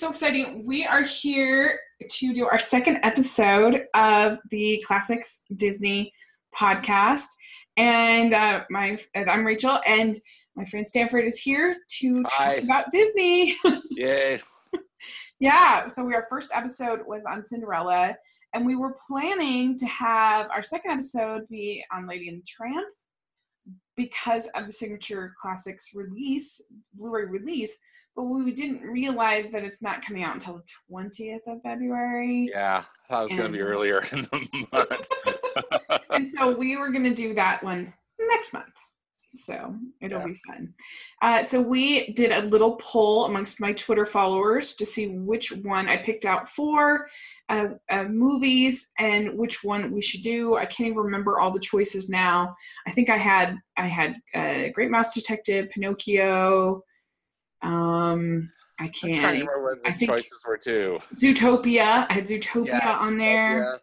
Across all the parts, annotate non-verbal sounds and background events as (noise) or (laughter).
so exciting. We are here to do our second episode of the Classics Disney podcast. And uh, my and I'm Rachel, and my friend Stanford is here to talk Hi. about Disney. (laughs) Yay. yeah, so we, our first episode was on Cinderella, and we were planning to have our second episode be on Lady and the Tramp because of the signature classics release, Blu-ray release. But we didn't realize that it's not coming out until the 20th of February. Yeah, that was going to be earlier (laughs) in the month. and so we were going to do that one next month. So it'll Yeah. be fun. Uh, so we did a little poll amongst my Twitter followers to see which one I picked out for uh, uh, movies and which one we should do. I can't even remember all the choices now. I think I had I had uh, Great Mouse Detective, Pinocchio. Um, I can't. remember what the choices were too. Zootopia. I had Zootopia Yeah, on there, Zootopia.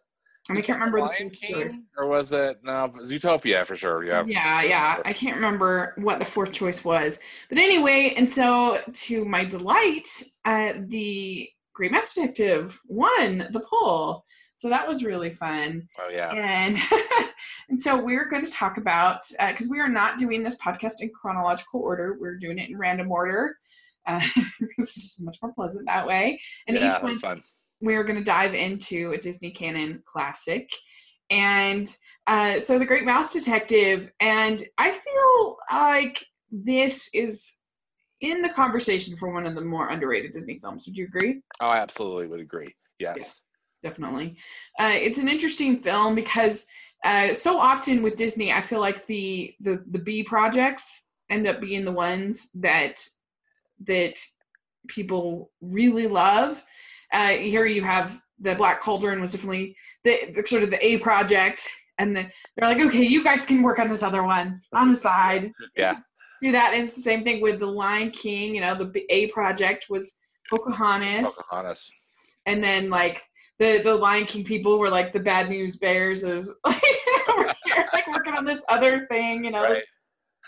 and I can't remember the Lion full choice. Or was it no Zootopia for sure? Yeah. Yeah, yeah. I can't remember what the fourth choice was. But anyway, and so to my delight, uh, the Great Mouse Detective won the poll. So that was really fun. Oh yeah. And (laughs) and so we're going to talk about because we are not doing this podcast in chronological order. We're doing it in random order. Uh, (laughs) it's just much more pleasant that way. And yeah, each one fun. we're going to dive into a Disney canon classic. And uh, so, The Great Mouse Detective, and I feel like this is in the conversation for one of the more underrated Disney films. Would you agree? Oh, I absolutely would agree. Yes. Definitely. Uh, it's an interesting film because uh, so often with Disney, I feel like the the the B projects end up being the ones that that people really love. Uh, here you have the Black Cauldron was definitely the, the sort of the A project, and the, they're like, okay, you guys can work on this other one on the side. (laughs) Yeah. Do that, and it's the same thing with the Lion King. You know, the A project was Pocahontas Pocahontas. and then like the the Lion King people were like the bad news bears of (laughs) like, we're here, like working on this other thing, you know, Right.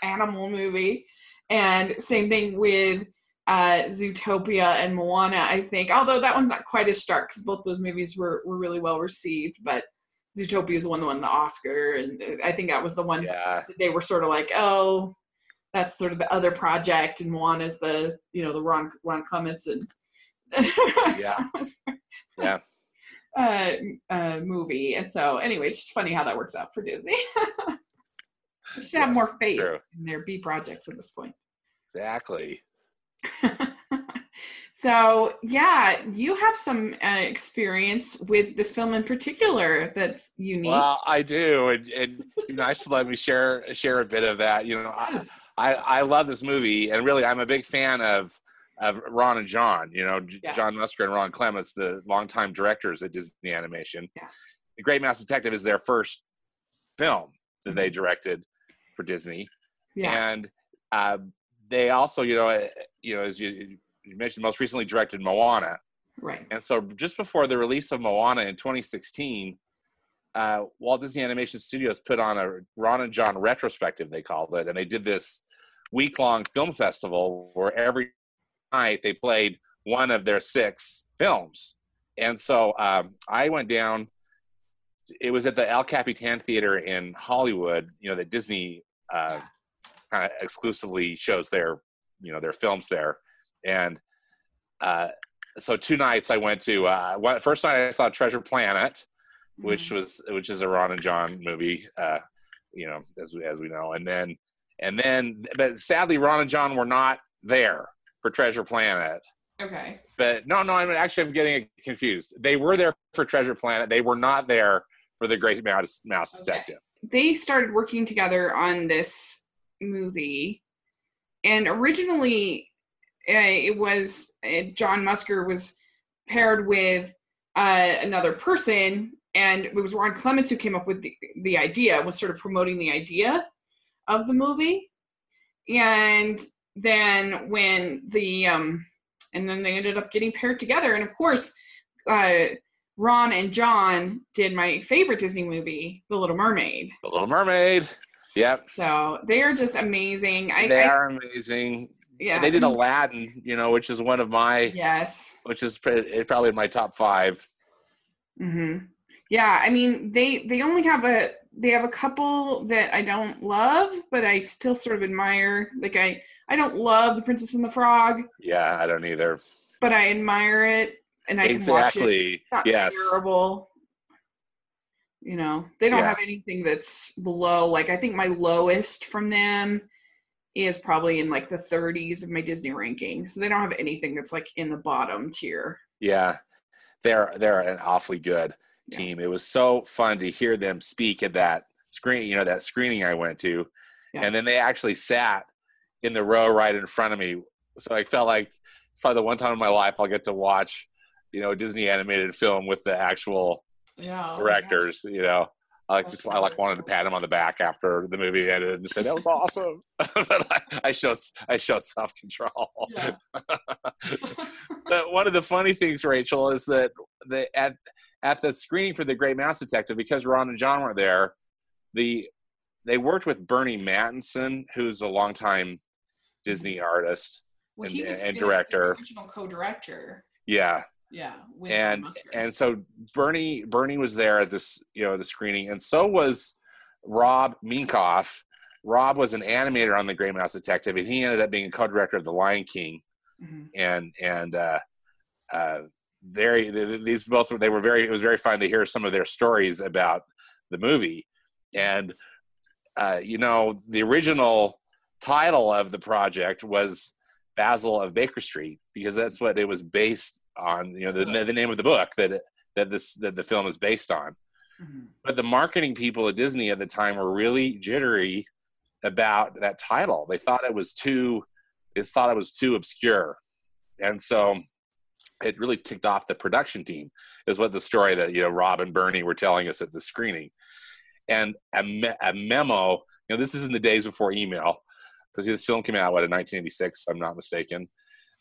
animal movie. And same thing with uh, Zootopia and Moana. I think, although that one's not quite as stark because both those movies were were really well received, but Zootopia is the one that won the Oscar, and I think that was the one Yeah. that they were sort of like, oh, that's sort of the other project, and Moana's the you know the Ron Ron Clements and (laughs) Yeah. (laughs) Yeah. Uh, uh, movie. And so, anyway, it's just funny how that works out for Disney. (laughs) should have more faith true. in their B projects at this point. Exactly. (laughs) so, yeah, you have some uh, experience with this film in particular that's unique. Well, I do, and, and you know, nice to let me share share a bit of that. You know, I, I, I love this movie, and really, I'm a big fan of of Ron and John. You know, Yeah. John Musker and Ron Clements, the longtime directors at Disney Animation. Yeah. The Great Mouse Detective is their first film that Mm-hmm. they directed for Disney, yeah. and uh, they also, you know, uh, you know, as you, you mentioned, most recently directed Moana. right. And so, just before the release of Moana in 2016, uh, Walt Disney Animation Studios put on a Ron and John retrospective, they called it, and they did this week long film festival where every night they played one of their six films. And so um, I went down. It was at the El Capitan Theater in Hollywood. You know that Disney uh, kind of exclusively shows their, you know, their films there. And uh, so two nights I went to. Uh, one, first night I saw Treasure Planet, which Mhm. was which is a Ron and John movie, uh, you know, as we, as we know, and then and then, but sadly, Ron and John were not there for Treasure Planet. okay. But no, no, I'm actually I'm getting confused. They were there for Treasure Planet. They were not there for the Great Mouse, Mouse Okay. Detective. They started working together on this movie, and originally uh, it was uh, John Musker was paired with uh, another person, and it was Ron Clements who came up with the, the idea, was sort of promoting the idea of the movie. And then when the um, and then they ended up getting paired together, and of course, uh, Ron and John did my favorite Disney movie, The Little Mermaid. The Little Mermaid. Yep, So they are just amazing. I, they I are amazing. yeah. And they did Aladdin, you know, which is one of my, Yes. which is pr- probably my top five. hmm Yeah, I mean they they only have a they have a couple that I don't love, but I still sort of admire. Like I I don't love the Princess and the Frog, Yeah, I don't either. but I admire it and I can watch it. exactly. Not Yes. terrible. You know, they don't Yeah. have anything that's below. Like I think my lowest from them is probably in like the 30s of my Disney ranking. So they don't have anything that's like in the bottom tier. Yeah, they're they're an awfully good Yeah. team. It was so fun to hear them speak at that screen, you know, that screening I went to, Yeah. and then they actually sat in the row right in front of me. So I felt like probably the one time in my life I'll get to watch, you know, a Disney animated film with the actual Yeah. directors. You know, I like just I like wanted to pat him on the back after the movie ended and say that was awesome. (laughs) but I, I showed I showed self control. Yeah. (laughs) but one of the funny things, Rachel, is that the at at the screening for the Great Mouse Detective, because Ron and John weren't there, the they worked with Burny Mattinson, who's a longtime Disney artist. Well, and- he was and director. original co-director. Yeah, Yeah, with and and so Burny Burny was there at this you know the screening, and so was Rob Minkoff. Rob was an animator on the Great Mouse Detective, and he ended up being a co-director of The Lion King. Mhm. and and uh, uh, very th- th- these both were they were very it was very fun to hear some of their stories about the movie and uh, you know the original title of the project was Basil of Baker Street because that's what it was based on you know the, the name of the book that that this that the film is based on Mhm. but the marketing people at Disney at the time were really jittery about that title. They thought it was too, they thought it was too obscure, and so it really ticked off the production team. Is what the story that you know Rob and Burny were telling us at the screening, and a, me- a memo. You know, this is in the days before email because this film came out what in 1986, if I'm not mistaken.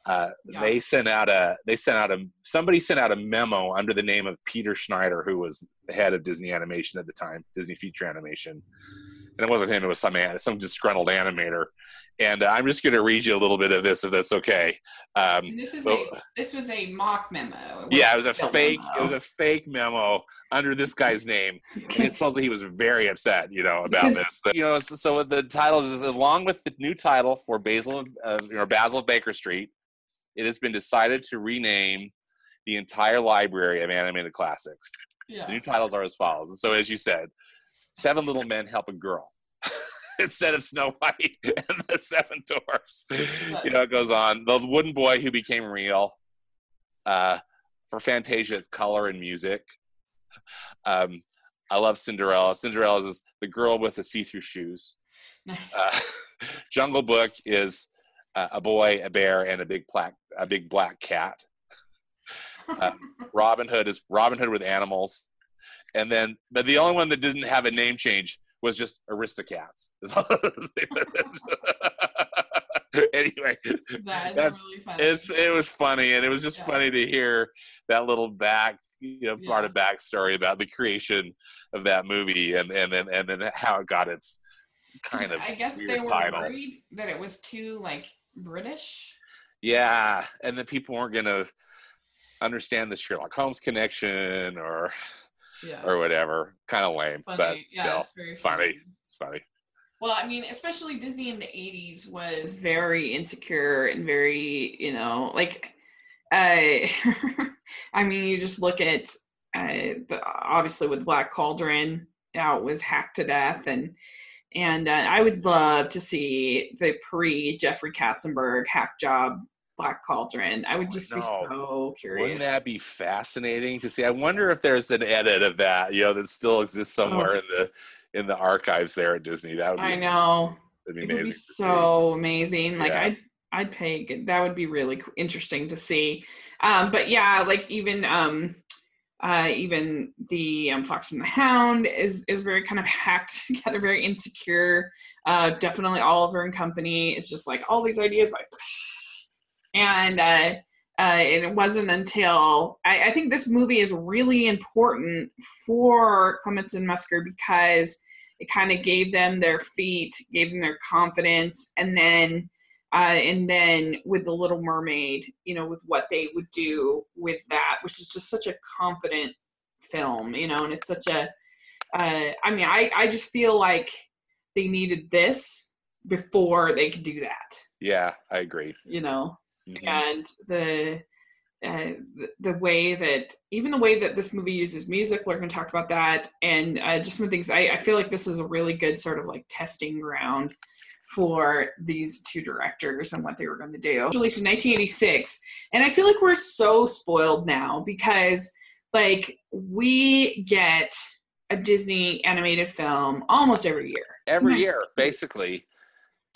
Uh, Yeah. They sent out a they sent out a somebody sent out a memo under the name of Peter Schneider, who was the head of Disney Animation at the time, Disney Feature Animation, and it wasn't him; it was some some disgruntled animator. And uh, I'm just going to read you a little bit of this, if that's okay. Um, this is so- a this was a mock memo. yeah, it was a fake. memo. It was a fake memo under this guy's name, and supposedly he was very upset, you know, about this. You know, so, so the title is along with the new title for Basil, uh, or Basil of Baker Street. It has been decided to rename the entire library of animated classics. The yeah. new titles are as follows. So, as you said, Seven Little Men Help a Girl. (laughs) Instead of Snow White (laughs) and the Seven Dwarfs, you know, it goes on. The Wooden Boy Who Became Real. Uh, for Fantasia, it's color and music. Um, I love Cinderella. Cinderella is the girl with the see-through shoes. Nice. Uh, (laughs) Jungle Book is uh, a boy, a bear, and a big black a big black cat. uh, Robin Hood is Robin Hood with animals, and then but the only one that didn't have a name change was just Aristocats. (laughs) (laughs) anyway, that is that's- really funny. it's it was funny, and it was just Yeah. funny to hear that little back you know part of backstory about the creation of that movie, and and then and then how it got its kind of I guess they were title. worried that it was too like British. Yeah, and then people weren't gonna understand the Sherlock Holmes connection or Yeah. or whatever. Kind of lame, funny. but yeah, still, it's very it's funny. It's funny. Well, I mean, especially Disney in the 80s was very insecure and very, you know, like uh (laughs) I mean, you just look at uh the, obviously with Black Cauldron, how it was hacked to death and and uh, I would love to see the pre Jeffrey Katzenberg hack job Black Cauldron. I would Oh, just I be so curious. Wouldn't that be fascinating to see? I wonder if there's an edit of that, you know, that still exists somewhere in the in the archives there at Disney. That would be, Oh. I know. That'd be it amazing be to see. so amazing like Yeah. i'd i'd pay that would be really interesting to see um but yeah like even um uh even the um, fox and the hound is is very kind of (laughs) hacked together very insecure uh definitely oliver and company is just like all these ideas like (laughs) and uh uh, and it wasn't until I, I think this movie is really important for Clements and Musker because it kind of gave them their feet, gave them their confidence, and then uh, and then with the Little Mermaid, you know, with what they would do with that, which is just such a confident film, you know, and it's such a. Uh, I mean, I I just feel like they needed this before they could do that. Yeah, I agree. You know, Mhm. and the uh, the- the way that even the way that this movie uses music we're going to talk about that and uh, just some things I, I feel like this was a really good sort of like testing ground for these two directors and what they were going to do released in 1986 and i feel like we're so spoiled now because like we get a disney animated film almost every year Every year, basically.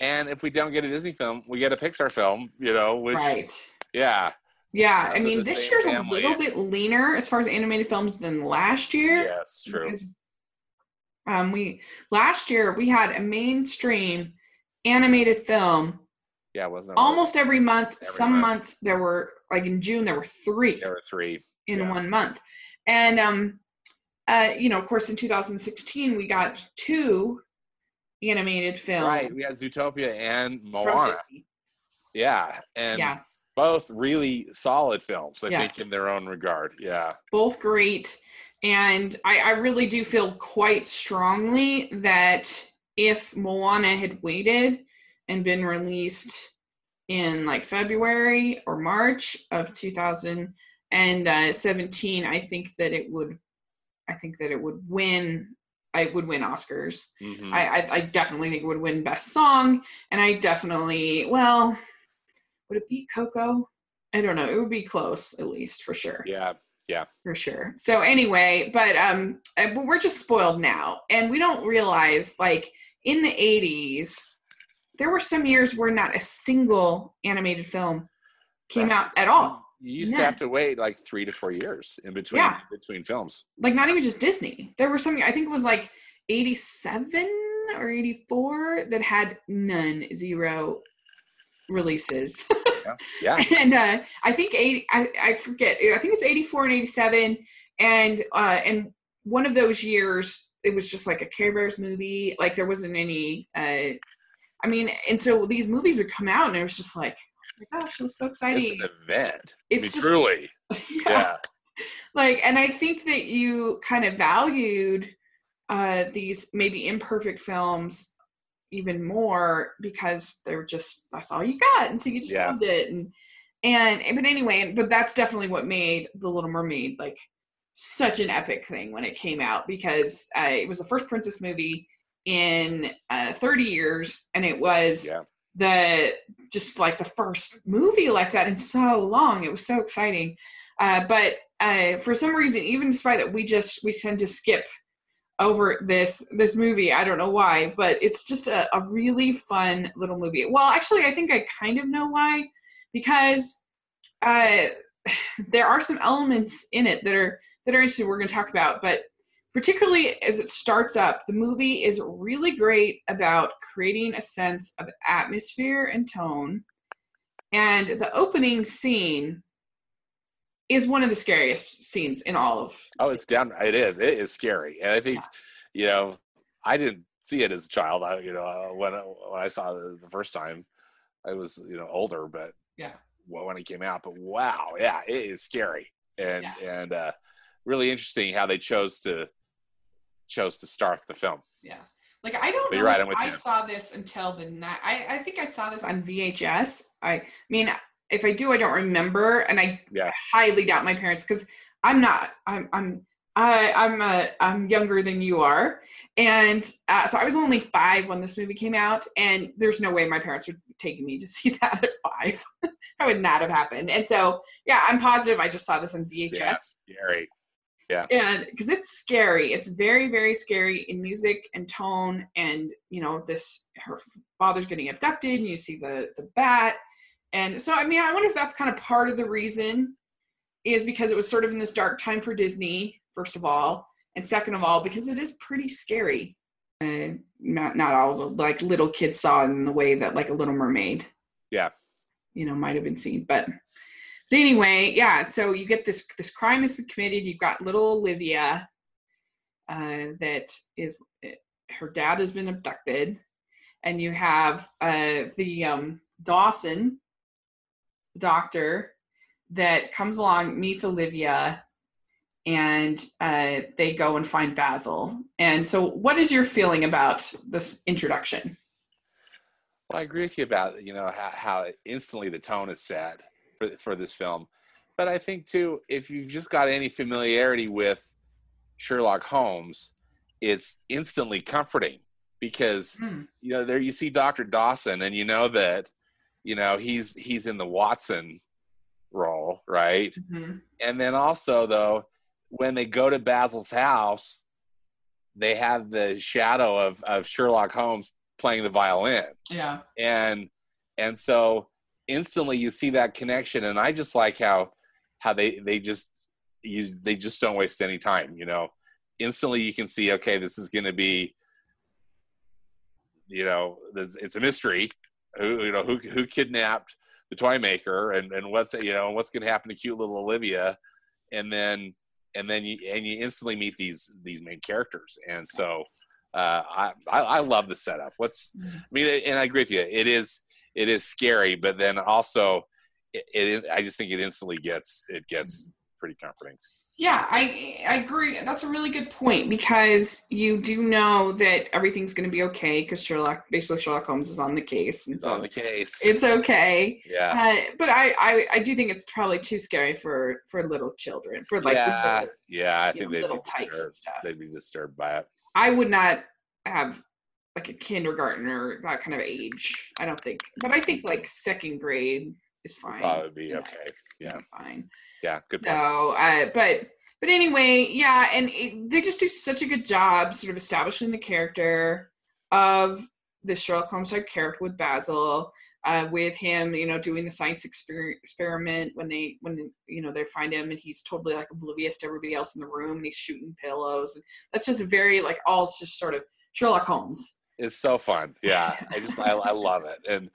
And if we don't get a Disney film, we get a Pixar film. You know, which right yeah, Yeah, I mean, this year's family. a little bit leaner as far as animated films than last year. yes, true. because, Um, we last year we had a mainstream animated film Yeah, wasn't almost every month. Every Some month. months there were like in June there were three There were three. in yeah. one month, and um, uh, you know, of course, in 2016 we got two animated films. Right, we had Zootopia and Moana. Yeah, and Yes. both really solid films. I Yes. think in their own regard. Yeah, both great and I, I really do feel quite strongly that if moana had waited and been released in like february or march of 2017 i think that it would i think that it would win i would win oscars Mhm. I, I i definitely think it would win best song and i definitely well would it beat coco i don't know it would be close at least for sure yeah, yeah, for sure. So anyway, but um, but we're just spoiled now, and we don't realize like in the '80s, there were some years where not a single animated film came Right. out at all. You used Yeah. to have to wait like three to four years in between Yeah. in between films. Like not even just Disney. There were some. I think it was like '87 or '84 that had none, zero releases. Yeah, (laughs) and uh, I think eighty. I, I forget. I think it's eighty four and eighty seven, and uh, and one of those years it was just like a Care Bears movie. Like there wasn't any. Uh, I mean, and so these movies would come out, and it was just like, my gosh, it was so it's an event. I It's mean, just- truly. (laughs) Yeah, like and i think that you kind of valued uh these maybe imperfect films even more because they were just that's all you got and so you just Yeah. loved it and and but anyway but that's definitely what made the little mermaid like such an epic thing when it came out because uh, it was the first princess movie in uh, 30 years and it was yeah. The just like the first movie like that in so long. It was so exciting. Uh, but uh, for some reason, even despite that, we just we tend to skip over this this movie. I don't know why, but it's just a, a really fun little movie. Well, actually, I think I kind of know why because uh, (sighs) there are some elements in it that are that are interesting. We're going to talk about, but particularly as it starts up, the movie is really great about creating a sense of atmosphere and tone. And the opening scene is one of the scariest scenes in all of. Oh, it's down. It is. It is scary, and I think you know, I didn't see it as a child. I, you know, uh, when I, when I saw it the first time, I was you know older, but Yeah. well, when it came out. But wow, yeah, it is scary, and and uh, really interesting how they chose to chose to start the film. Yeah. Like I don't But know right, if I you. saw this until the night. I, I think I saw this on VHS. I mean, if I do, I don't remember, and I Yeah. highly doubt my parents because I'm not. I'm I'm I I'm uh, I'm younger than you are, and uh, so I was only five when this movie came out, and there's no way my parents would have taken me to (laughs) see that at five. (laughs) that would not have happened. And so, yeah, I'm positive I just saw this on VHS Yeah, scary. And because it's scary. It's very very scary in music and tone and you know this her father's getting abducted and you see the the bat. And so i mean i wonder if that's kind of part of the reason is because it was sort of in this dark time for disney first of all and second of all because it is pretty scary. Uh, not not all the like little kids saw it in the way that like a little mermaid Yeah. you know might have been seen but but anyway, yeah. So you get this this crime is committed. You've got little Olivia, uh, that is her dad has been abducted, and you have uh, the um, Dawson, doctor, that comes along, meets Olivia, and uh, they go and find Basil. And so, what is your feeling about this introduction? Well, I agree with you about you know how, how instantly the tone is set for for this film, but I think too if you've just got any familiarity with Sherlock Holmes, it's instantly comforting because Mm. you know there you see Doctor Dawson and you know that you know he's he's in the Watson role, right? Mhm. And then also though when they go to Basil's house, they have the shadow of of Sherlock Holmes playing the violin Yeah. and and so instantly you see that connection and i just like how how they they just you they just don't waste any time you know instantly you can see okay this is going to be you know there's it's a mystery who you know who who kidnapped the toy maker and and what's you know what's going to happen to cute little olivia and then and then you and you instantly meet these these main characters and so uh, I, I I love the setup. What's I mean, and I agree with you. It is it is scary, but then also it, it I just think it instantly gets it gets pretty comforting. Yeah, I I agree. That's a really good point because you do know that everything's going to be okay because Sherlock, basically Sherlock Holmes, is on the case, and It's so on the case. it's okay. yeah. Uh, but I, I I do think it's probably too scary for for little children for like yeah, little, yeah. I think know, they'd little be tykes and stuff. They'd be disturbed by it. I would not have like a kindergartner that kind of age. I don't think, but I think like second grade is fine. Probably be know, okay. Yeah, fine. yeah. Good point. So, uh, but but anyway, yeah, and it, they just do such a good job, sort of establishing the character of the Sherlock Holmes type character with Basil, uh, with him, you know, doing the science exper- experiment when they when you know they find him and he's totally like oblivious to everybody else in the room and he's shooting pillows. And that's just very like all just sort of Sherlock Holmes. It's so fun. Yeah, I just I, I love it, and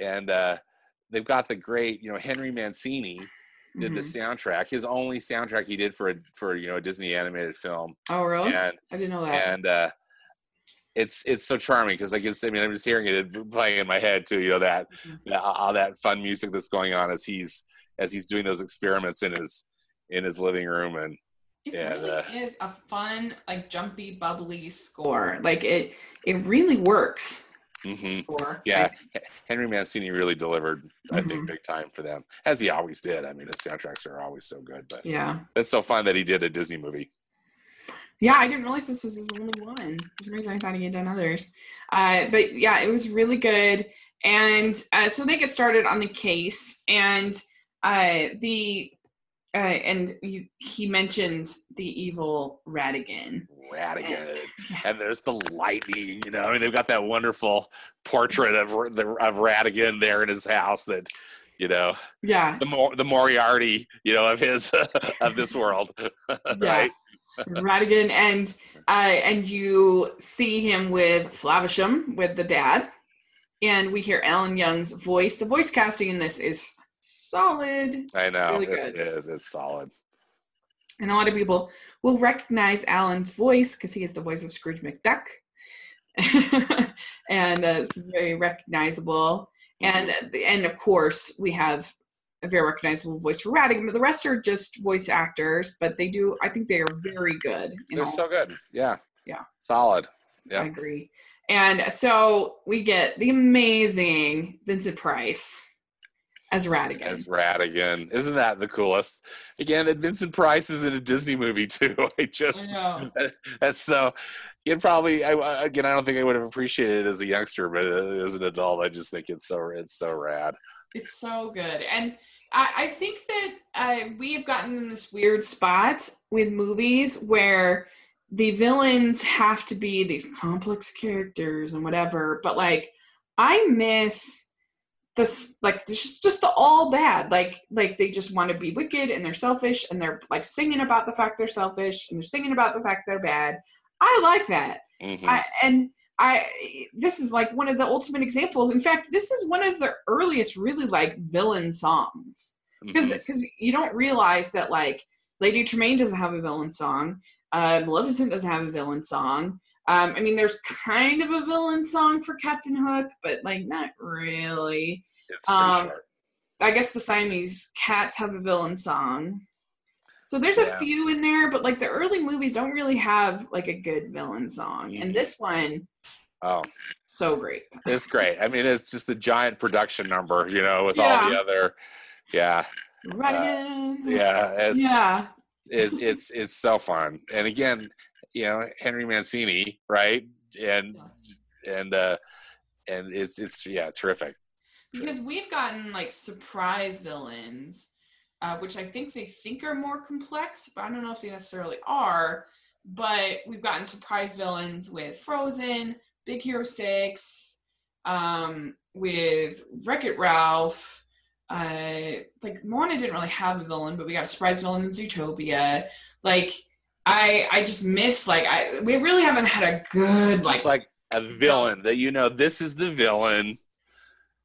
and uh, they've got the great you know Henry Mancini did the Mhm. soundtrack. His only soundtrack he did for a for you know a Disney animated film, Oh, really? and I didn't know that. and uh, it's it's so charming because I guess I mean I'm just hearing it playing in my head too. You know that Mhm. that- all that fun music that's going on as he's as he's doing those experiments in his in his living room and It Yeah, really the- is a fun, like jumpy, bubbly score. Like it, it really works. hmm For yeah, Henry Mancini really delivered. I think Mhm. big time for them as he always did. I mean his soundtracks are always so good, but yeah, it's so fun that he did a Disney movie. yeah. I didn't realize this was his only one. For some reason, I thought he had done others. Uh, but yeah, it was really good. And uh, so they get started on the case, and uh, the and you, he mentions the evil Ratigan. Ratigan. (laughs) Yeah. And there's the lightning, you know. I mean, they've got that wonderful portrait of the of Ratigan there in his house that, you know, Yeah, the more the Moriarty, you know, of his (laughs) of this world, (laughs) right? Ratigan, and uh, and you see him with Flaversham, with the dad, and we hear Alan Young's voice. The voice casting in this is solid, I know Really this is it's solid. and a lot of people will recognize Alan's voice because he is the voice of Scrooge McDuck, (laughs) and uh, it's very recognizable. And and of course we have a very recognizable voice for Ratigan. The rest are just voice actors, but they do. I think they are very good. They're all so good. Yeah. Yeah. Solid. Yeah. I agree. And so we get the amazing Vincent Price as Ratigan. As Ratigan. Isn't that the coolest? Again, that Vincent Price is in a Disney movie (laughs) too. I just know. (laughs) that's so it probably I, I- again I don't think I would have appreciated it as a youngster, but uh, as an adult I just think it's so it's so rad. It's so good. And I, I think that uh, we have gotten in this weird spot with movies where the villains have to be these complex characters and whatever, but like I miss this like this is just the all bad like like they just want to be wicked and they're selfish and they're like singing about the fact they're selfish and they're singing about the fact they're bad i like that Mhm. I, and I this is like one of the ultimate examples. In fact, this is one of the earliest really like villain songs because because you don't realize that like Lady Tremaine doesn't have a villain song, uh, Maleficent doesn't have a villain song. Um, I mean, there's kind of a villain song for Captain Hook, but like not really. Um. I guess the Siamese cats have a villain song. So there's a Yeah. few in there, but like the early movies don't really have like a good villain song. And this one, Oh, so great. (laughs) it's great. I mean, it's just a giant production number, you know, with all the other. Yeah, Right Uh, yeah. It's, Yeah. it's it's it's so fun. And again, you know, Henry Mancini, right? And and uh and it's it's yeah, terrific. Because we've gotten like surprise villains, uh, which I think they think are more complex, but I don't know if they necessarily are. But we've gotten surprise villains with Frozen, Big Hero 6, um, with Wreck It Ralph. Uh, like Moana didn't really have a villain, but we got a surprise villain in Zootopia. Like I, I just miss like I. We really haven't had a good like It's like a villain that you know this is the villain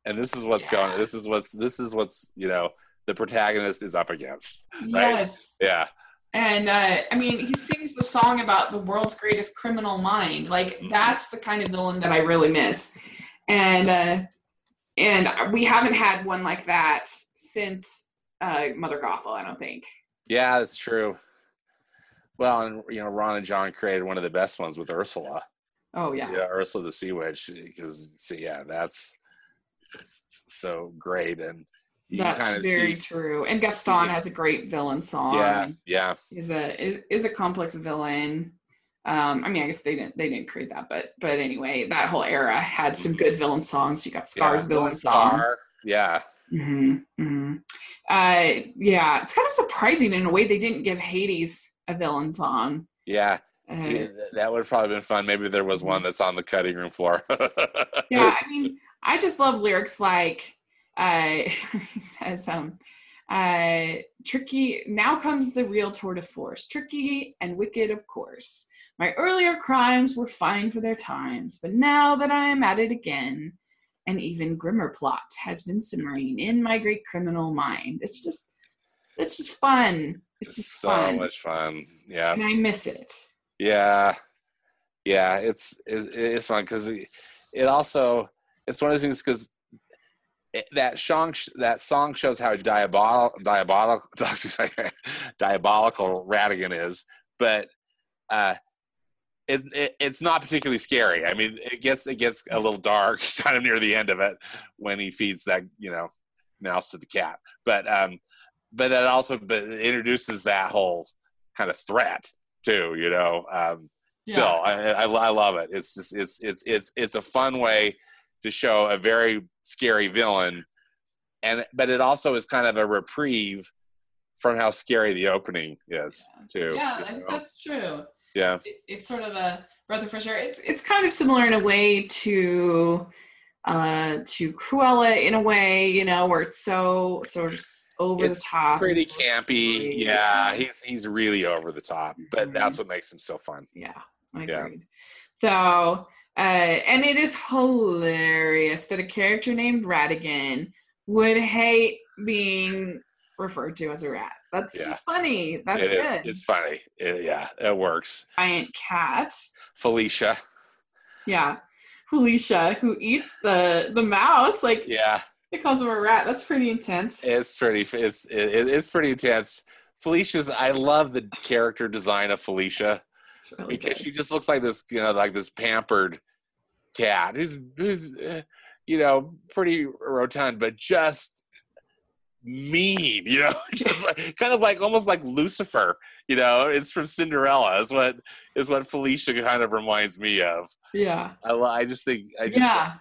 and this is what's Yeah. going this is what's this is what's you know the protagonist is up against. right? yes. Yeah. And uh, I mean, he sings the song about the world's greatest criminal mind. Like Mhm. that's the kind of villain that I really miss. And uh, and we haven't had one like that since uh, Mother Gothel. I don't think. Yeah, that's true. Well, and you know, Ron and John created one of the best ones with Ursula. Oh yeah. Yeah, Ursula the Sea Witch. Because so, yeah, that's so great, and you That's kind of very see. true. And Gaston has a great villain song. Yeah, yeah, is a is is a complex villain. Um, I mean, I guess they didn't they didn't create that, but but anyway, that whole era had some good villain songs. You got Scar's yeah. villain song. Yeah, hmm hmm Uh, yeah, it's kind of surprising in a way they didn't give Hades a villain song. yeah. Uh, that would have probably been fun. Maybe there was one that's on the cutting room floor. (laughs) yeah, I mean, I just love lyrics like uh, (laughs) he says, um, uh, "Tricky." Now comes the real tour de force, tricky and wicked, of course. My earlier crimes were fine for their times, but now that I am at it again, an even grimmer plot has been simmering in my great criminal mind. It's just, it's just fun. It's so fun, much fun. Yeah, and I miss it. yeah, yeah. It's it, it's fun because it, it also it's one of those things because that song that song shows how diabolical diabolical (laughs) diabolical Ratigan is, but uh, it, it it's not particularly scary. I mean, it gets it gets a little dark (laughs) kind of near the end of it when he feeds that you know mouse to the cat, but um, but that also but introduces that whole kind of threat too. You know, um, still I, I I love it. It's just it's it's it's it's a fun way to show a very scary villain, and but it also is kind of a reprieve from how scary the opening is too. Yeah, I think know? that's true. yeah. it- it's sort of a breath of fresh air. It's it's kind of similar in a way to uh to Cruella in a way, you know, where it's so sort of over It's the top. pretty so campy. Yeah, he's he's really over the top, but Mhm. that's what makes him so fun. Yeah, I Yeah. agreed. So uh and it is hilarious that a character named Ratigan would hate being referred to as a rat. That's Yeah. funny. That's It is. good. It's funny. It- yeah, it works. Giant cat. Felicia. Yeah. Felicia, who eats the the mouse, like Yeah, it calls him a rat. That's pretty intense. it's pretty. It's it, it's pretty intense. Felicia's. I love the character design of Felicia really because good. she just looks like this, you know, like this pampered cat who's who's, uh, you know, pretty rotund, but just mean. You know, (laughs) just like kind of like almost like Lucifer. You know, it's from Cinderella. Is what is what Felicia kind of reminds me of. Yeah. I, I just think I just Yeah.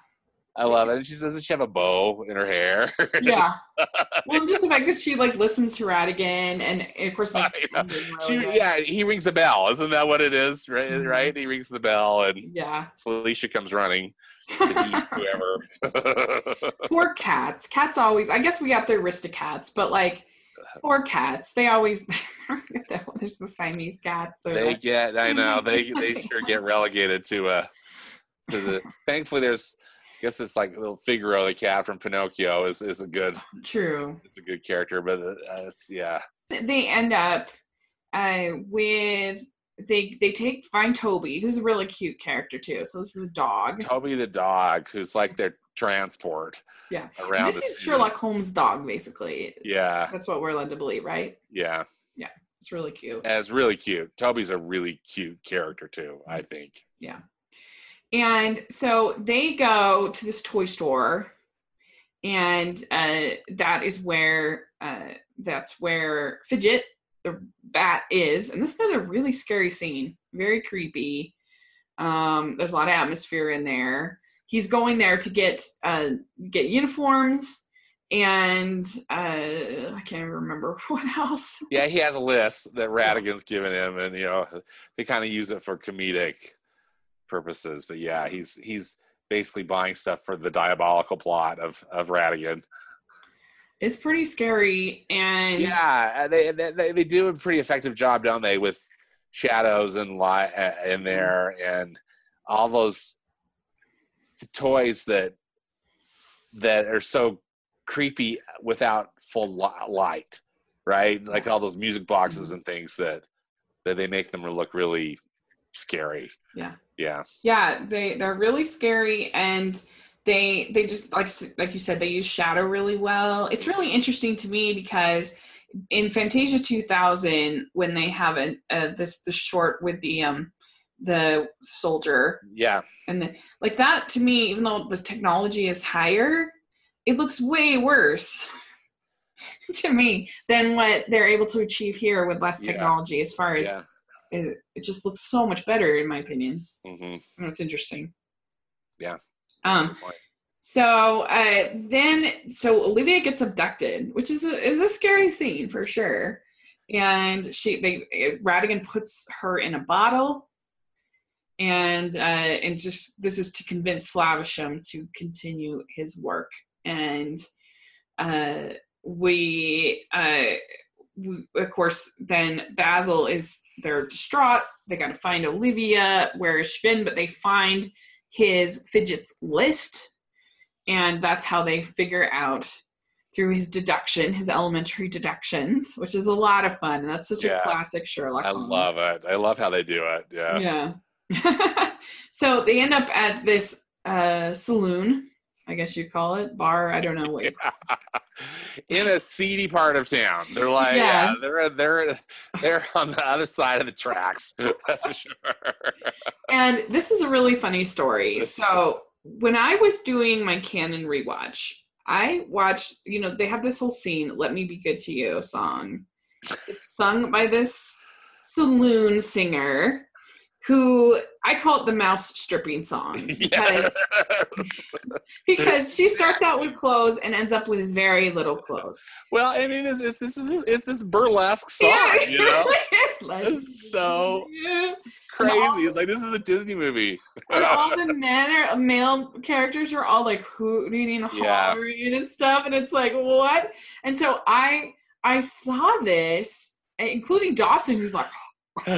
I love it. And she says that she have a bow in her hair. (laughs) Yeah. well, just the fact that she like listens to Ratigan and of course makes I the know. ending really she, good. yeah, he rings a bell. Isn't that what it is? Right, Mhm. right. He rings the bell, and Yeah. Felicia comes running to eat whoever. (laughs) poor cats. Cats always I guess we got the Aristocats, but like poor cats. They always (laughs) there's the Siamese cats or they the, get. I know. They they sure get relegated to uh to the. (laughs) Thankfully, there's. I guess it's like little Figaro, the cat from Pinocchio, is is a good true. It's a good character, but uh, it's yeah. they end up uh, with they they take find Toby, who's a really cute character too. So this is the dog. Toby the dog, who's like their transport. Yeah. Around this is. Sherlock Holmes' dog, basically. Yeah, That's what we're led to believe, right? yeah. Yeah. It's really cute. It's really cute. Toby's a really cute character too. I think. Yeah. And so they go to this toy store, and uh, that is where uh, that's where Fidget the bat is. And this is another really scary scene, very creepy. Um, there's a lot of atmosphere in there. He's going there to get uh, get uniforms, and uh, I can't even remember (laughs) what else. Yeah, he has a list that Ratigan's given him, and you know they kind of use it for comedic purposes. But yeah, he's he's basically buying stuff for the diabolical plot of of Ratigan. It's pretty scary, and Yeah, uh, they, they they do a pretty effective job, don't they, with shadows and light uh, in there, and all those toys that that are so creepy without full light, right? Like all those music boxes mm-hmm. and things that that they make them look really scary. Yeah. Yeah. yeah they they're really scary and they they just like like you said they use shadow really well it's really interesting to me because in fantasia 2000 when they have a, a this the short with the um the soldier Yeah. and the, like that to me even though this technology is higher it looks way worse (laughs) to me than what they're able to achieve here with less Yeah. technology as far as Yeah. it, it just looks so much better in my opinion mm-hmm. Oh, it's interesting. Yeah. Um. So uh, then, so Olivia gets abducted, which is a is a scary scene for sure. And she, they, Ratigan puts her in a bottle, and uh, and just this is to convince Flaversham to continue his work. And uh, we, uh, we, of course, then Basil is they're distraught. They got to find Olivia. Where has she been? But they find his fidgets list, and that's how they figure out through his deduction, his elementary deductions, which is a lot of fun. And that's such Yeah. a classic Sherlock. I Holmes. love it. I love how they do it. Yeah. Yeah. (laughs) so they end up at this uh, saloon, I guess you'd call it bar. I don't know what. You (laughs) in a seedy part of town. They're like, Yes. yeah, they're they're they're on the other side of the tracks. (laughs) That's for sure. And this is a really funny story. So when I was doing my canon rewatch, I watched, you know, they have this whole scene, Let Me Be Good to You song. It's sung by this saloon singer who I call it the mouse stripping song (laughs) because because she starts out with clothes and ends up with very little clothes. well, I mean, it's, it's this is it's this burlesque song. Yeah, You know, it's like- It's so- Yeah. crazy. It's like this is a Disney movie. and all (laughs) the men or male characters are all like hooting and Yeah. hollering and stuff and it's like what and so i i saw this including dawson who's like really? (laughs) and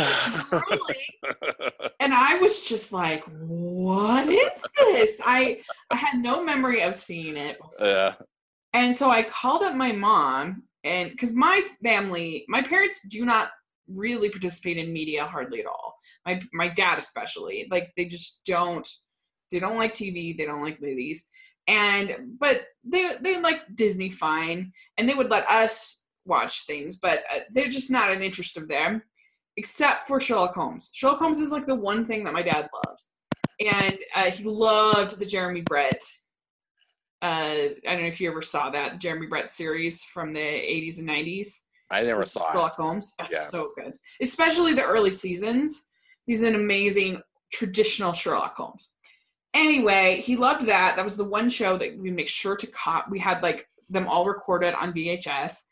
i was just like what is this i i had no memory of seeing it yeah, and so I called up my mom, and because my family, my parents do not really participate in media hardly at all. My my dad especially, like they just don't. They don't like TV. They don't like movies, and but they they like Disney fine, and they would let us watch things, but uh, they're just not an interest of them, except for Sherlock Holmes. Sherlock Holmes is like the one thing that my dad loves, and uh, he loved the Jeremy Brett uh, I don't know if you ever saw that Jeremy Brett series from the 80s and 90s. I never saw it. Sherlock Holmes. That's Yeah. so good, especially the early seasons. He's an amazing traditional Sherlock Holmes. Anyway, he loved that. That was the one show that we make sure to cop. We had like them all recorded on VHS.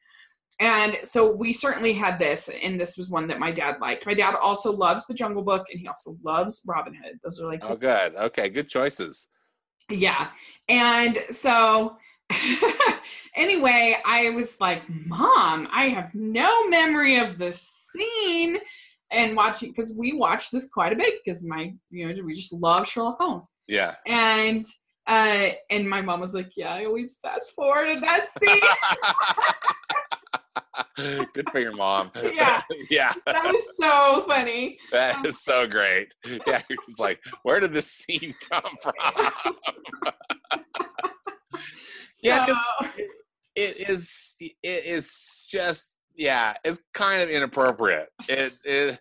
And so we certainly had this, and this was one that my dad liked. My dad also loves The Jungle Book, and he also loves Robin Hood. Those are like Oh, good. Okay, good choices. yeah. And so (laughs) anyway, I was like, Mom, I have no memory of this scene. And watching because we watched this quite a bit because my you know we just love Sherlock Holmes Yeah. and uh and my mom was like yeah I always fast forward to that (laughs) scene (laughs) (laughs) Good for your mom. Yeah. (laughs) yeah. That was so funny. (laughs) That um, is so great. Yeah, you're just like, where did this scene come from? Yeah, So- it is it is just yeah it's kind of inappropriate it it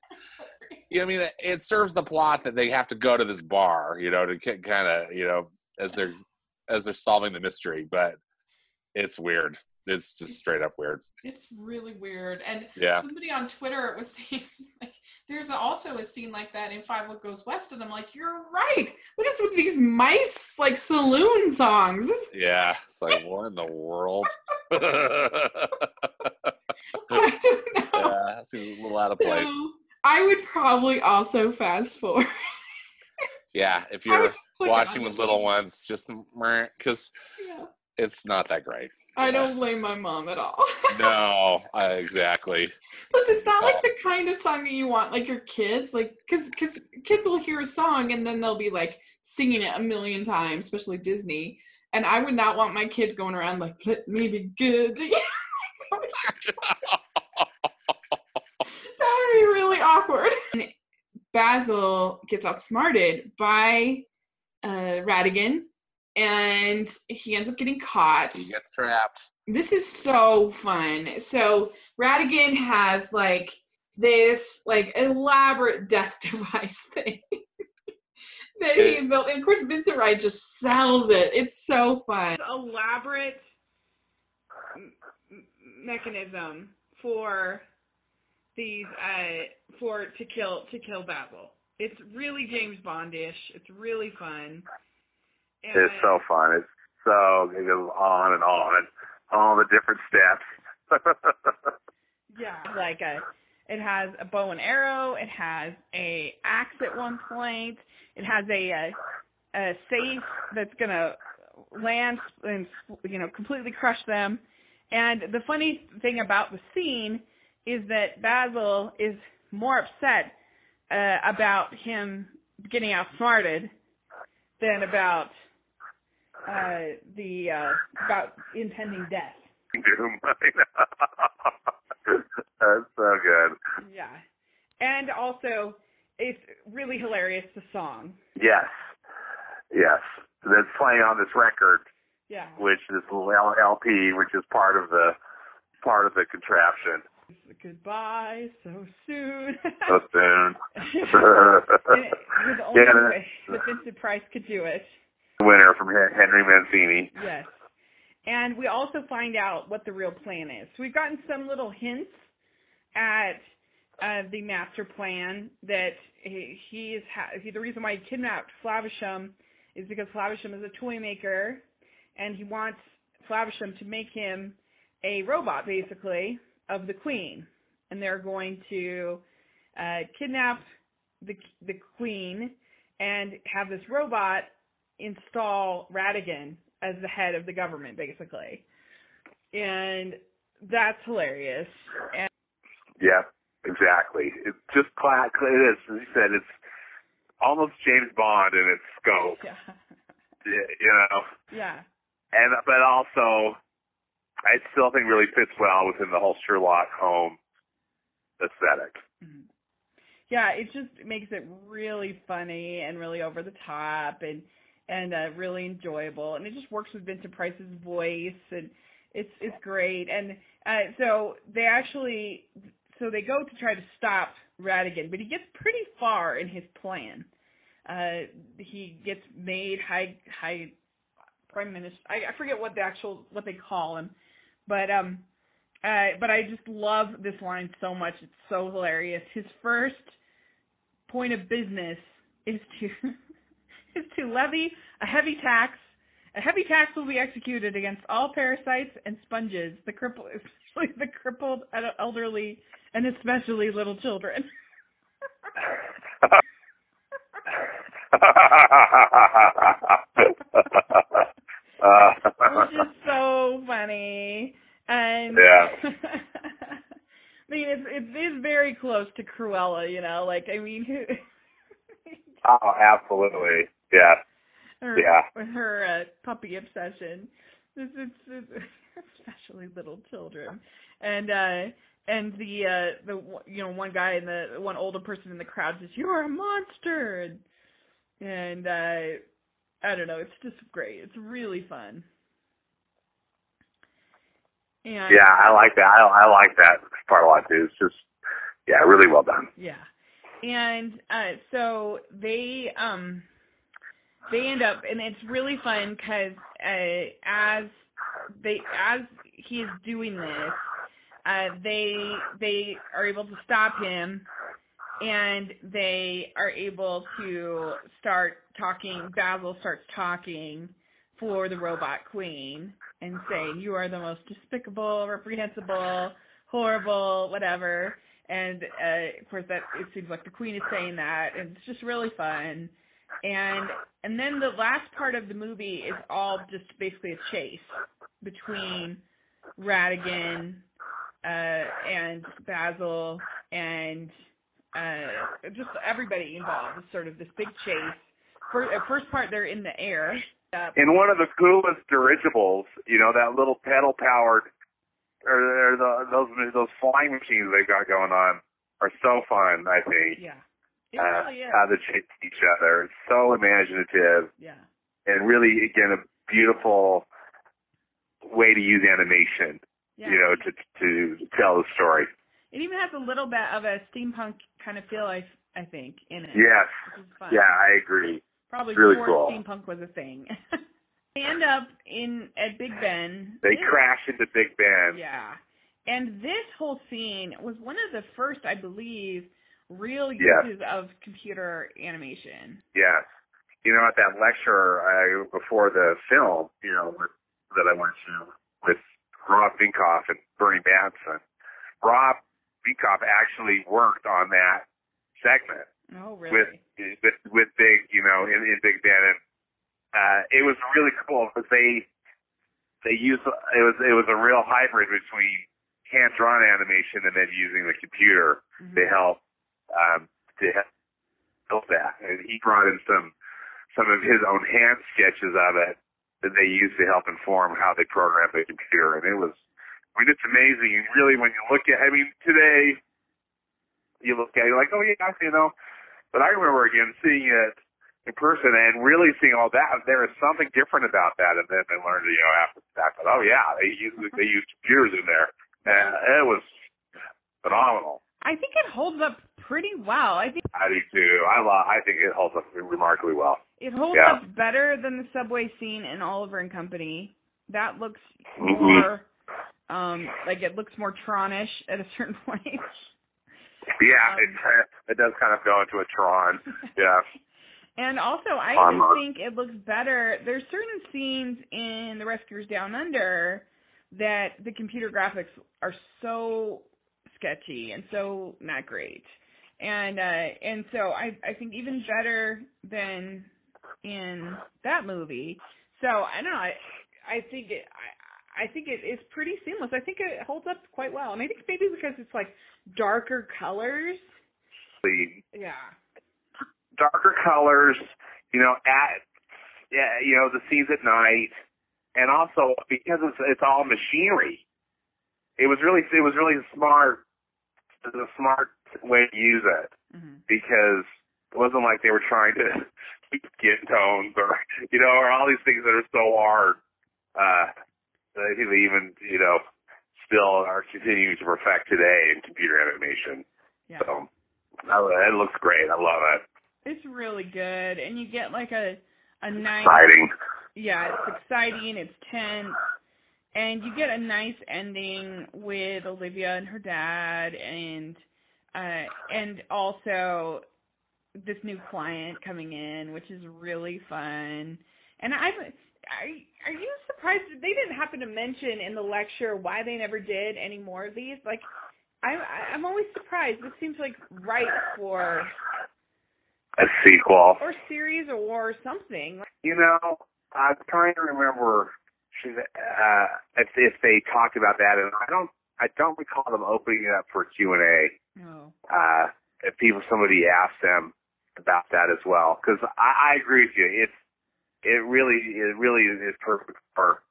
you know, I mean, it serves the plot that they have to go to this bar, you know, to kind of, you know, as they're as they're solving the mystery. But it's weird. It's just straight up weird. It's really weird. And Yeah. somebody on Twitter was (laughs) saying like there's also a scene like that in Fievel Goes West, and I'm like, you're right. What is with these mice like saloon songs? This, Yeah, (laughs) it's like what in the world? yeah, (laughs) I don't know. that seems a little out of place. So, I would probably also fast forward. Yeah, if you're it watching with little ones, just because Yeah. it's not that great. I don't blame my mom at all. (laughs) No, I, exactly. Plus, it's not like the kind of song that you want, like your kids, like because because kids will hear a song and then they'll be like singing it a million times, especially Disney. And I would not want my kid going around like "Let me be good." (laughs) that would be really awkward. (laughs) And Basil gets outsmarted by uh, Ratigan, and he ends up getting caught He gets trapped. this is so fun. So Ratigan has like this like elaborate death (laughs) device thing (laughs) that he's built. And of course Vincent Wright just sells it. It's so fun. Elaborate m- m- mechanism for these uh for to kill to kill Basil. It's really James Bondish. It's really fun. It's so fun. It's so it goes on and on, and all the different steps. (laughs) Yeah, like a it has a bow and arrow. It has a axe at one point. It has a a, a safe that's gonna land and you know completely crush them. And the funny thing about the scene is that Basil is more upset uh, about him getting outsmarted than about uh, the uh, about impending death. (laughs) Doom. (laughs) That's so good. Yeah. And also, it's really hilarious, the song. Yes, yes. That's playing on this record, Yeah. which is LP, which is part of the part of the contraption. Goodbye so soon. (laughs) So soon. And it was the only Yeah, way that Vincent Price could do it. Winner from Henry Mancini. Yes. And we also find out what the real plan is. We've gotten some little hints at uh, the master plan that he, he is ha- he, the reason why he kidnapped Flaversham is because Flaversham is a toy maker, and he wants Flaversham to make him a robot, basically, of the queen, and they're going to uh, kidnap the the queen and have this robot install Ratigan as the head of the government, basically. And that's hilarious. And Yeah, exactly. It's just class. It is, as you said, it's almost James Bond in its scope. yeah, (laughs) You know, yeah, and but also, I still think really fits well within the whole Sherlock Holmes aesthetic. Mhm. yeah. It just makes it really funny and really over the top and and uh, really enjoyable. And it just works with Vincent Price's voice and it's it's great. And uh, so they actually so they go to try to stop Ratigan, but he gets pretty far in his plan. Uh, he gets made high high prime minister. I, I forget what the actual what they call him, but um, uh, but I just love this line so much. It's so hilarious. His first point of business is to (laughs) is to levy a heavy tax. A heavy tax will be executed against all parasites and sponges, the crippled, (laughs) especially the crippled, elderly, and especially little children. (laughs) Which is so funny. And Yeah. (laughs) I mean, it's it is very close to Cruella, you know. Like, I mean, oh, absolutely. Yeah. her Yeah. with her uh, puppy obsession. It's, it's, it's (laughs) especially little children. And uh and the uh the you know one guy and the one older person in the crowd says you're a monster and, and uh I don't know, it's just great. It's really fun. And Yeah, I like that. I, I like that part a lot too. It's just, yeah, really well done. Yeah. And uh so they um they end up and it's really fun cuz uh as they as he is doing this uh they they are able to stop him and they are able to start talking Basil starts talking for the robot queen and saying you are the most despicable, reprehensible, horrible, whatever. And uh, of course that it seems like the queen is saying that and it's just really fun and and then the last part of the movie is all just basically a chase between Ratigan uh and Basil and uh just everybody involved it's sort of this big chase first, first part they're in the air uh, And one of the coolest dirigibles, you know, that little pedal powered, or, or the, those those flying machines they've got going on are so fun. I think. yeah it uh, really is how they chase each other. It's so imaginative yeah and really, again, a beautiful way to use animation. yeah You know, to to tell the story. it even has a little bit of a steampunk kind of feel I I think in it Yes. which is fun Yeah, I agree. probably really before cool. steampunk was a thing. (laughs) they end up in at Big Ben. They This- crash into Big Ben. Yeah, and this whole scene was one of the first, I believe, real Yes. uses of computer animation. Yes. You know, at that lecture uh, before the film, you know, with, that I went to with Rob Minkoff and Burny Mattinson, Rob Minkoff actually worked on that segment Oh, with really? with with Big, you know, in, in Big Ben, and uh, it was really cool because they they used it was it was a real hybrid between hand drawn animation and then using the computer Mhm. to help um, to help that. And he brought in some some of his own hand sketches of it that they used to help inform how they programmed the computer. And it was, I mean, it's amazing. And really, when you look at, I mean, today you look at it, like, oh yeah, you know. But I remember again seeing it in person and really seeing all that. There is something different about that. And then I learned, you know, after the fact that oh yeah, they use they use computers in there, and it was phenomenal. I think it holds up pretty well. I think I do too. I love. I think it holds up remarkably well. it holds Yeah. up better than the subway scene in Oliver and Company. That looks Mhm. more um like it looks more Tronish at a certain (laughs) point. Yeah, Um, it it does kind of go into a Tron. (laughs) Yeah. And also, I think it looks better. There's certain scenes in The Rescuers Down Under that the computer graphics are so sketchy and so not great. And uh and so I I think even better than in that movie. So I don't know. I I think it I I think it is pretty seamless. I think it holds up quite well. And I think maybe because it's like darker colors. Yeah. darker colors, you know, at yeah, you know, the scenes at night, and also because it's it's all machinery. It was really it was really smart. Was a smart way to use it. Mhm. because it wasn't like they were trying to (laughs) get tones or you know or all these things that are so hard. Uh, that I think they even you know still are continuing to perfect today in computer animation. Yeah. So it looks great. I love it. It's really good, and you get like a a nice Exciting. yeah, it's exciting, it's tense, and you get a nice ending with Olivia and her dad, and uh and also this new client coming in, which is really fun. And I've are, are you surprised they didn't happen to mention in the lecture why they never did any more of these? Like, I I- I'm always surprised. This seems like right for A sequel. or series or something. You know, I'm trying to remember uh, if if they talked about that, and I don't I don't recall them opening it up for Q and A. No. uh, if people somebody asked them about that as well, because I, I agree with you. It's it really it really is perfect for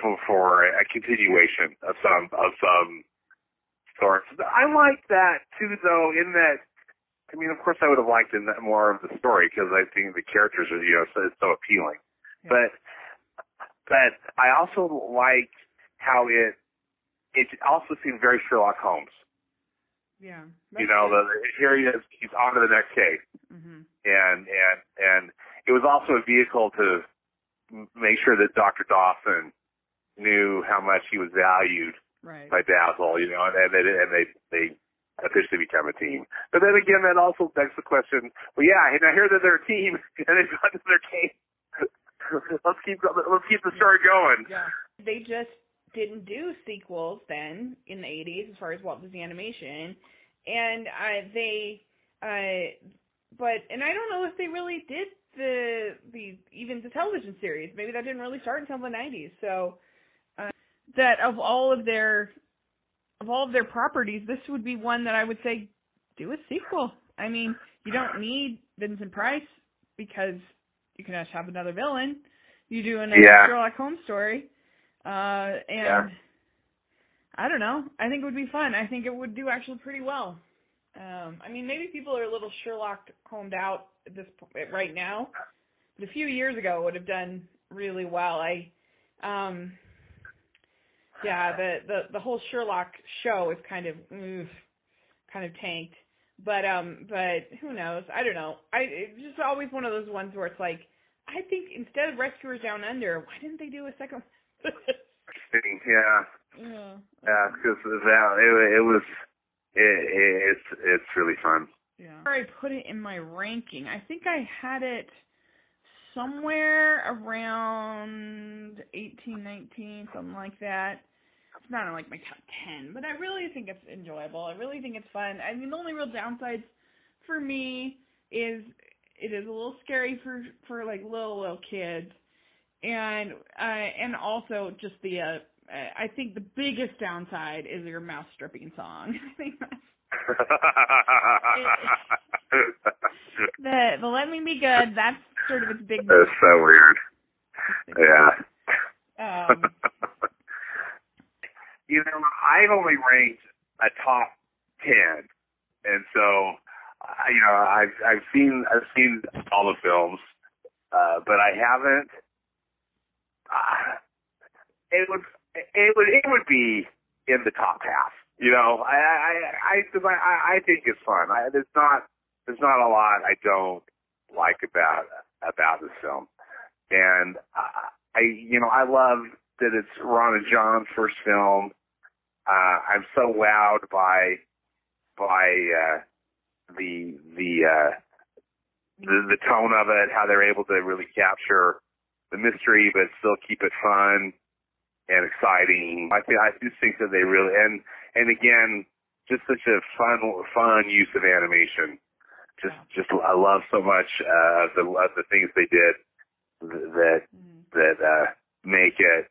for, for a continuation of some of some sorts. I like that too, though. In that, I mean, of course, I would have liked in that more of the story because I think the characters are you know so, so appealing. Yeah. But but I also like how it it also seemed very Sherlock Holmes. Yeah. you know, the, here he is, he's on to the next case, mm-hmm. and and and it was also a vehicle to make sure that Dr. Dawson knew how much he was valued Right. by Basil, you know, and, and they and they they officially become a team. But then again, that also begs the question: Well, yeah, and I hear that they're a team (laughs) and they've got to their case. (laughs) let's keep let's keep the story going. Yeah. They just didn't do sequels then in the 80s as far as Walt Disney Animation, and uh, they, uh, but and I don't know if they really did the the even the television series. Maybe that didn't really start until the 90s. So uh, that of all of their of all of their properties, this would be one that I would say do a sequel. I mean, you don't need Vincent Price because you can just have another villain. You do another Yeah. Sherlock Holmes story. Uh and Yeah. I don't know. I think it would be fun. I think it would do actually pretty well. Um I mean maybe people are a little Sherlock Holmes out at this po- right now. But a few years ago it would have done really well. I um yeah, the the the whole Sherlock show is kind of oof, kind of tanked. But um but who knows? I don't know. I it's just always one of those ones where it's like I think instead of Rescuers Down Under, why didn't they do a second? Yeah, yeah. yeah, because that it, it was it, it, it's it's really fun. Yeah. I put it in my ranking, I think I had it somewhere around 18, 19, something like that. It's not in like my top 10, but I really think it's enjoyable. I really think it's fun. I mean, the only real downsides for me is it is a little scary for for like little little kids, and uh, and also just the uh, I think the biggest downside is your mouse stripping song. (laughs) I think that's (laughs) the the let me be good. That's sort of its big. That's so weird. Yeah. Um, you know, I've only ranked a top ten, and so I- you know, I've I've seen I've seen all the films, uh, but I haven't. Uh, it would it would it would be in the top half. You know, I I I I, I think it's fun. I, there's not there's not a lot I don't like about about this film, and I, I you know I love that it's Ron and John's first film. Uh, I'm so wowed by by uh, the the uh, the the tone of it, how they're able to really capture the mystery, but still keep it fun and exciting. I think I do think that they really and and again, just such a fun fun use of animation. Just just I love so much uh, of the of the things they did that mhm. that uh, make it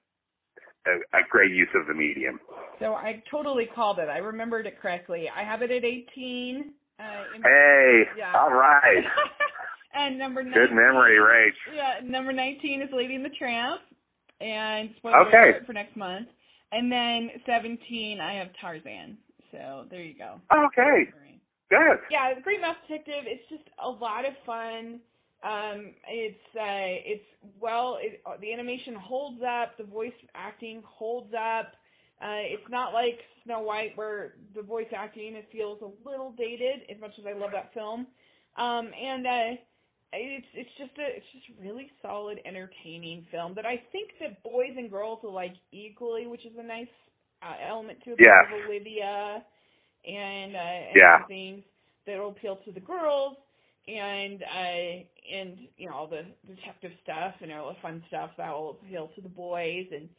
a, a great use of the medium. so I totally called it. I remembered it correctly. I have it at 18. Uh, Hey, Yeah. all right, (laughs) and number 19, good memory, Rach. Yeah, number 19 is Lady and the Tramp, and spoiler Okay. alert for next month. And then 17, I have Tarzan. So there you go. Okay, good. Yeah, Great Mouse Detective. It's just a lot of fun. Um, it's uh, it's well, it, the animation holds up. The voice acting holds up. Uh, it's not like Snow White where the voice acting it feels a little dated. As much as I love that film, um, and uh, it's it's just a it's just a really solid, entertaining film that I think that boys and girls will like equally, which is a nice uh, element to it. Of Olivia and uh, and Yeah. things that will appeal to the girls and uh and you know all the detective stuff and all the fun stuff that will appeal to the boys. And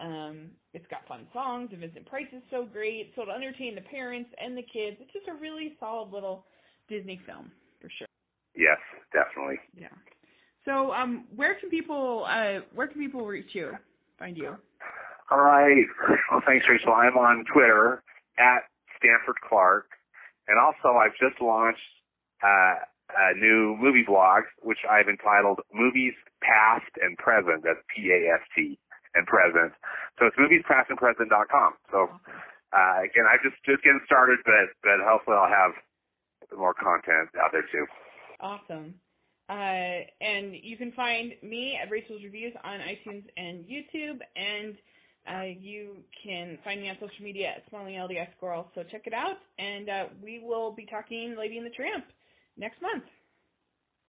um it's got fun songs and Vincent Price is so great. So it'll entertain the parents and the kids. It's just a really solid little Disney film for sure. Yes, definitely. yeah. So um where can people uh where can people reach you find you? All right. Well, thanks, Rachel. I'm on Twitter at Stanford Clark, and also I've just launched uh, a new movie blog, which I've entitled "Movies Past and Present." That's P-A-S-T. and present. So it's moviespastandpresent.com. So uh, again, I'm just just getting started, but but hopefully I'll have more content out there too. Awesome. Uh, and you can find me at Rachel's Reviews on iTunes and YouTube, and uh, you can find me on social media at Smiling LDS Girl. So check it out, and uh, we will be talking Lady and the Tramp next month.